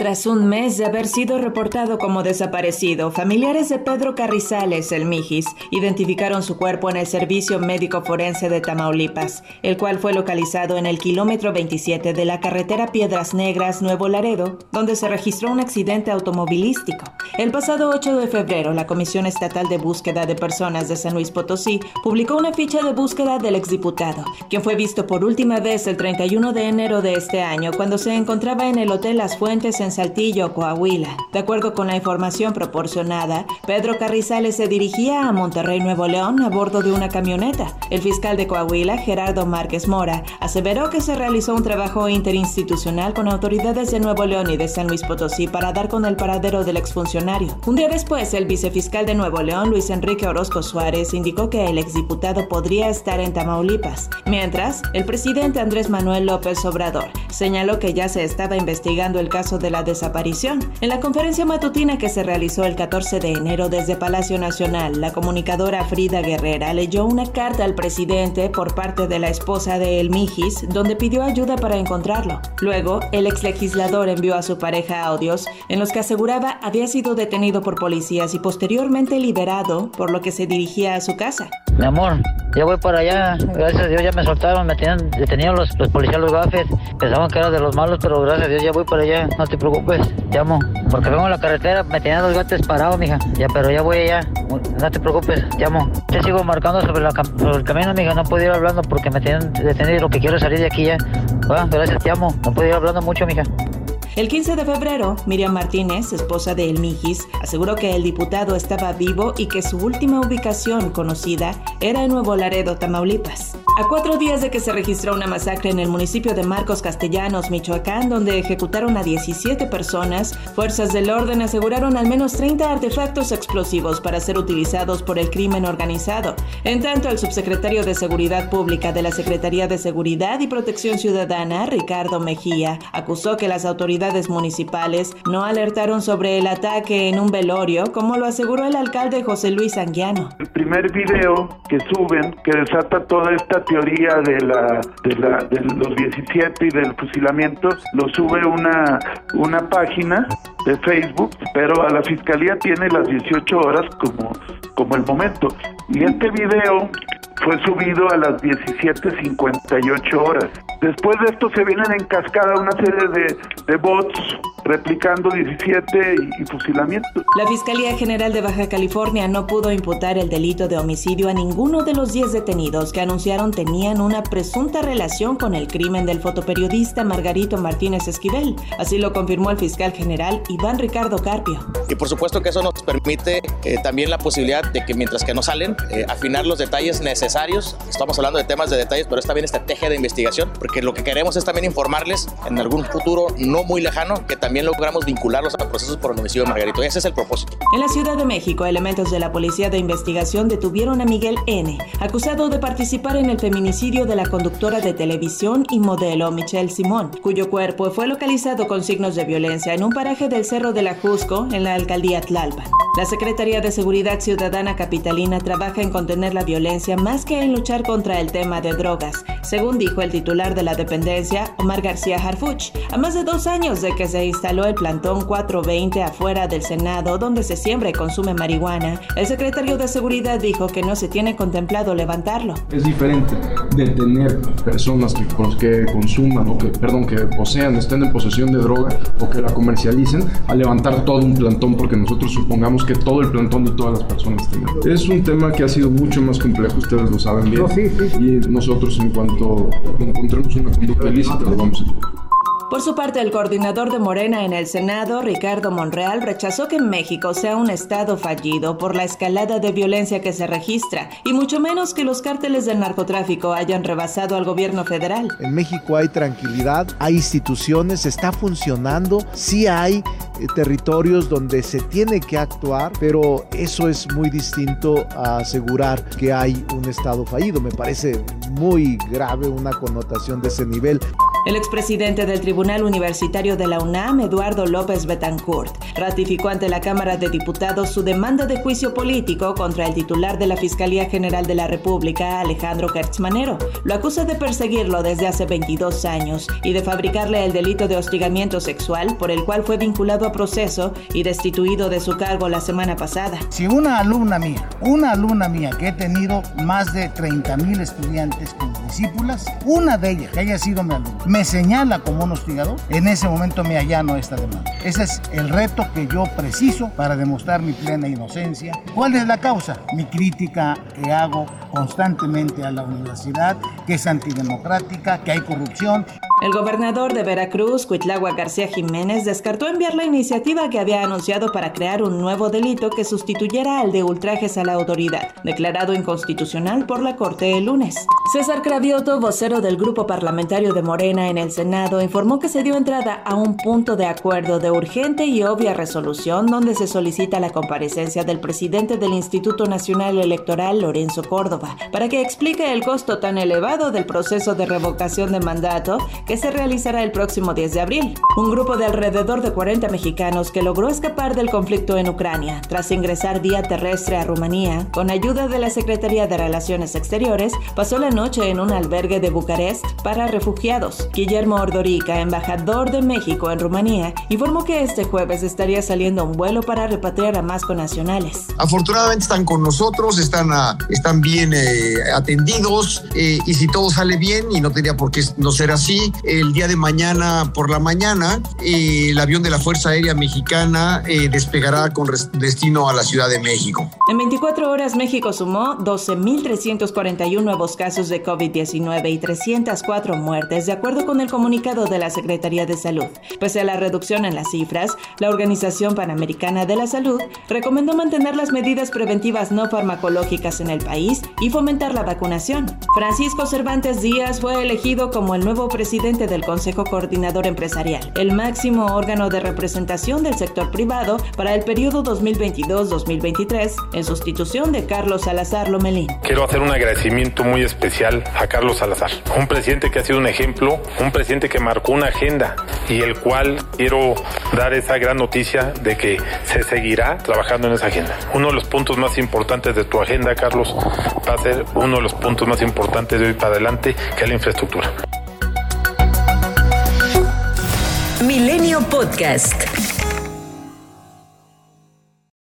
Tras un mes de haber sido reportado como desaparecido, familiares de Pedro Carrizales, el Mijis, identificaron su cuerpo en el Servicio Médico Forense de Tamaulipas, el cual fue localizado en el kilómetro 27 de la carretera Piedras Negras, Nuevo Laredo, donde se registró un accidente automovilístico. El pasado 8 de febrero, la Comisión Estatal de Búsqueda de Personas de San Luis Potosí publicó una ficha de búsqueda del exdiputado, quien fue visto por última vez el 31 de enero de este año cuando se encontraba en el Hotel Las Fuentes en Saltillo, Coahuila. De acuerdo con la información proporcionada, Pedro Carrizales se dirigía a Monterrey, Nuevo León, a bordo de una camioneta. El fiscal de Coahuila, Gerardo Márquez Mora, aseveró que se realizó un trabajo interinstitucional con autoridades de Nuevo León y de San Luis Potosí para dar con el paradero del exfuncionario. Un día después, el vicefiscal de Nuevo León, Luis Enrique Orozco Suárez, indicó que el exdiputado podría estar en Tamaulipas, mientras el presidente Andrés Manuel López Obrador señaló que ya se estaba investigando el caso de la desaparición. En la conferencia matutina que se realizó el 14 de enero desde Palacio Nacional, la comunicadora Frida Guerrera leyó una carta al presidente por parte de la esposa de El Mijis, donde pidió ayuda para encontrarlo. Luego, el ex legislador envió a su pareja audios en los que aseguraba había sido detenido por policías y posteriormente liberado, por lo que se dirigía a su casa. Mi amor, ya voy para allá. Gracias a Dios ya me soltaron, me tenían detenido los, los policías, los gafes. Pensaban que era de los malos, pero gracias a Dios ya voy para allá. No te preocupes, llamo. Porque vengo en la carretera, me tenían los gatos parados, mija. Ya, pero ya voy allá. No te preocupes, llamo. Te sigo marcando sobre, la, sobre el camino, mija. No puedo ir hablando porque me tienen detenido y lo que quiero es salir de aquí ya. Bueno, gracias, te llamo. No puedo ir hablando mucho, mija. El 15 de febrero, Miriam Martínez, esposa de El Mijis, aseguró que el diputado estaba vivo y que su última ubicación conocida era en Nuevo Laredo, Tamaulipas. A cuatro días de que se registró una masacre en el municipio de Marcos Castellanos, Michoacán, donde ejecutaron a 17 personas, fuerzas del orden aseguraron al menos 30 artefactos explosivos para ser utilizados por el crimen organizado. En tanto, el subsecretario de Seguridad Pública de la Secretaría de Seguridad y Protección Ciudadana, Ricardo Mejía, acusó que las autoridades municipales no alertaron sobre el ataque en un velorio, como lo aseguró el alcalde José Luis Anguiano. El primer video que suben, que desata toda esta teoría de, la, de, la, de los 17 y del fusilamiento, lo sube una, una página de Facebook, pero a la fiscalía tiene las 18 horas como, como el momento. Y este video fue subido a las 17.58 horas. Después de esto se vienen en cascada una serie de, de bots replicando 17 y, y, fusilamiento. La Fiscalía General de Baja California no pudo imputar el delito de homicidio a ninguno de los 10 detenidos que anunciaron tenían una presunta relación con el crimen del fotoperiodista Margarito Martínez Esquivel. Así lo confirmó el fiscal general Iván Ricardo Carpio. Y por supuesto que eso nos permite eh, también la posibilidad de que mientras que no salen, eh, afinar los detalles necesarios. Estamos hablando de temas de detalles, pero es también estrategia de investigación, porque lo que queremos es también informarles en algún futuro no muy lejano que también logramos vincularlos a procesos por el homicidio de Margarito. Ese es el propósito. En la Ciudad de México, elementos de la Policía de Investigación detuvieron a Miguel N., acusado de participar en el feminicidio de la conductora de televisión y modelo Michelle Simón, cuyo cuerpo fue localizado con signos de violencia en un paraje del Cerro de la Jusco, en la alcaldía Tlalpan. La Secretaría de Seguridad Ciudadana Capitalina trabaja en contener la violencia más que en luchar contra el tema de drogas, según dijo el titular de la dependencia, Omar García Harfuch, a más de dos años de que se instaló el plantón 420 afuera del Senado, donde se siembra y consume marihuana. El secretario de Seguridad dijo que no se tiene contemplado levantarlo. Es diferente detener personas que, que consuman o que, perdón, que posean, estén en posesión de droga o que la comercialicen, a levantar todo un plantón porque nosotros supongamos que todo el plantón de todas las personas tienen. Es un tema que ha sido mucho más complejo, ustedes lo saben bien. No, sí, sí. Y nosotros en cuanto encontremos una conducta ilícita lo vamos a por su parte, el coordinador de Morena en el Senado, Ricardo Monreal, rechazó que México sea un estado fallido por la escalada de violencia que se registra y mucho menos que los cárteles del narcotráfico hayan rebasado al gobierno federal. En México hay tranquilidad, hay instituciones, está funcionando, sí hay eh, territorios donde se tiene que actuar, pero eso es muy distinto a asegurar que hay un estado fallido. Me parece muy grave una connotación de ese nivel. El expresidente del Tribunal Universitario de la UNAM, Eduardo López Betancourt, ratificó ante la Cámara de Diputados su demanda de juicio político contra el titular de la Fiscalía General de la República, Alejandro Kertzmanero. Lo acusa de perseguirlo desde hace 22 años y de fabricarle el delito de hostigamiento sexual por el cual fue vinculado a proceso y destituido de su cargo la semana pasada. Si una alumna mía, una alumna mía que he tenido más de 30 mil estudiantes como discípulas, una de ellas que haya sido mi alumna, me señala como un hostigador, en ese momento me allano esta demanda. Ese es el reto que yo preciso para demostrar mi plena inocencia. ¿Cuál es la causa? Mi crítica que hago constantemente a la universidad, que es antidemocrática, que hay corrupción. El gobernador de Veracruz, Cuitlagua García Jiménez, descartó enviar la iniciativa que había anunciado para crear un nuevo delito que sustituyera al de ultrajes a la autoridad, declarado inconstitucional por la Corte el lunes. César Cravioto, vocero del grupo parlamentario de Morena en el Senado, informó que se dio entrada a un punto de acuerdo de urgente y obvia resolución donde se solicita la comparecencia del presidente del Instituto Nacional Electoral, Lorenzo Córdoba, para que explique el costo tan elevado del proceso de revocación de mandato que se realizará el próximo 10 de abril. Un grupo de alrededor de 40 mexicanos que logró escapar del conflicto en Ucrania tras ingresar vía terrestre a Rumanía con ayuda de la Secretaría de Relaciones Exteriores pasó la noche en un albergue de Bucarest para refugiados. Guillermo Ordorica, embajador de México en Rumanía, informó que este jueves estaría saliendo un vuelo para repatriar a más conacionales. Afortunadamente están con nosotros, están, a, están bien eh, atendidos eh, y si todo sale bien, y no tenía por qué no ser así, el día de mañana por la mañana, eh, el avión de la Fuerza Aérea Mexicana eh, despegará con destino a la Ciudad de México. En 24 horas, México sumó 12.341 nuevos casos de COVID-19 y 304 muertes, de acuerdo con el comunicado de la Secretaría de Salud. Pese a la reducción en las cifras, la Organización Panamericana de la Salud recomendó mantener las medidas preventivas no farmacológicas en el país y fomentar la vacunación. Francisco Cervantes Díaz fue elegido como el nuevo presidente del Consejo Coordinador Empresarial, el máximo órgano de representación del sector privado para el periodo 2022-2023, en sustitución de Carlos Salazar Lomelín. Quiero hacer un agradecimiento muy especial a Carlos Salazar, un presidente que ha sido un ejemplo, un presidente que marcó una agenda y el cual quiero dar esa gran noticia de que se seguirá trabajando en esa agenda. Uno de los puntos más importantes de tu agenda, Carlos, va a ser uno de los puntos más importantes de hoy para adelante, que es la infraestructura. Milenio Podcast.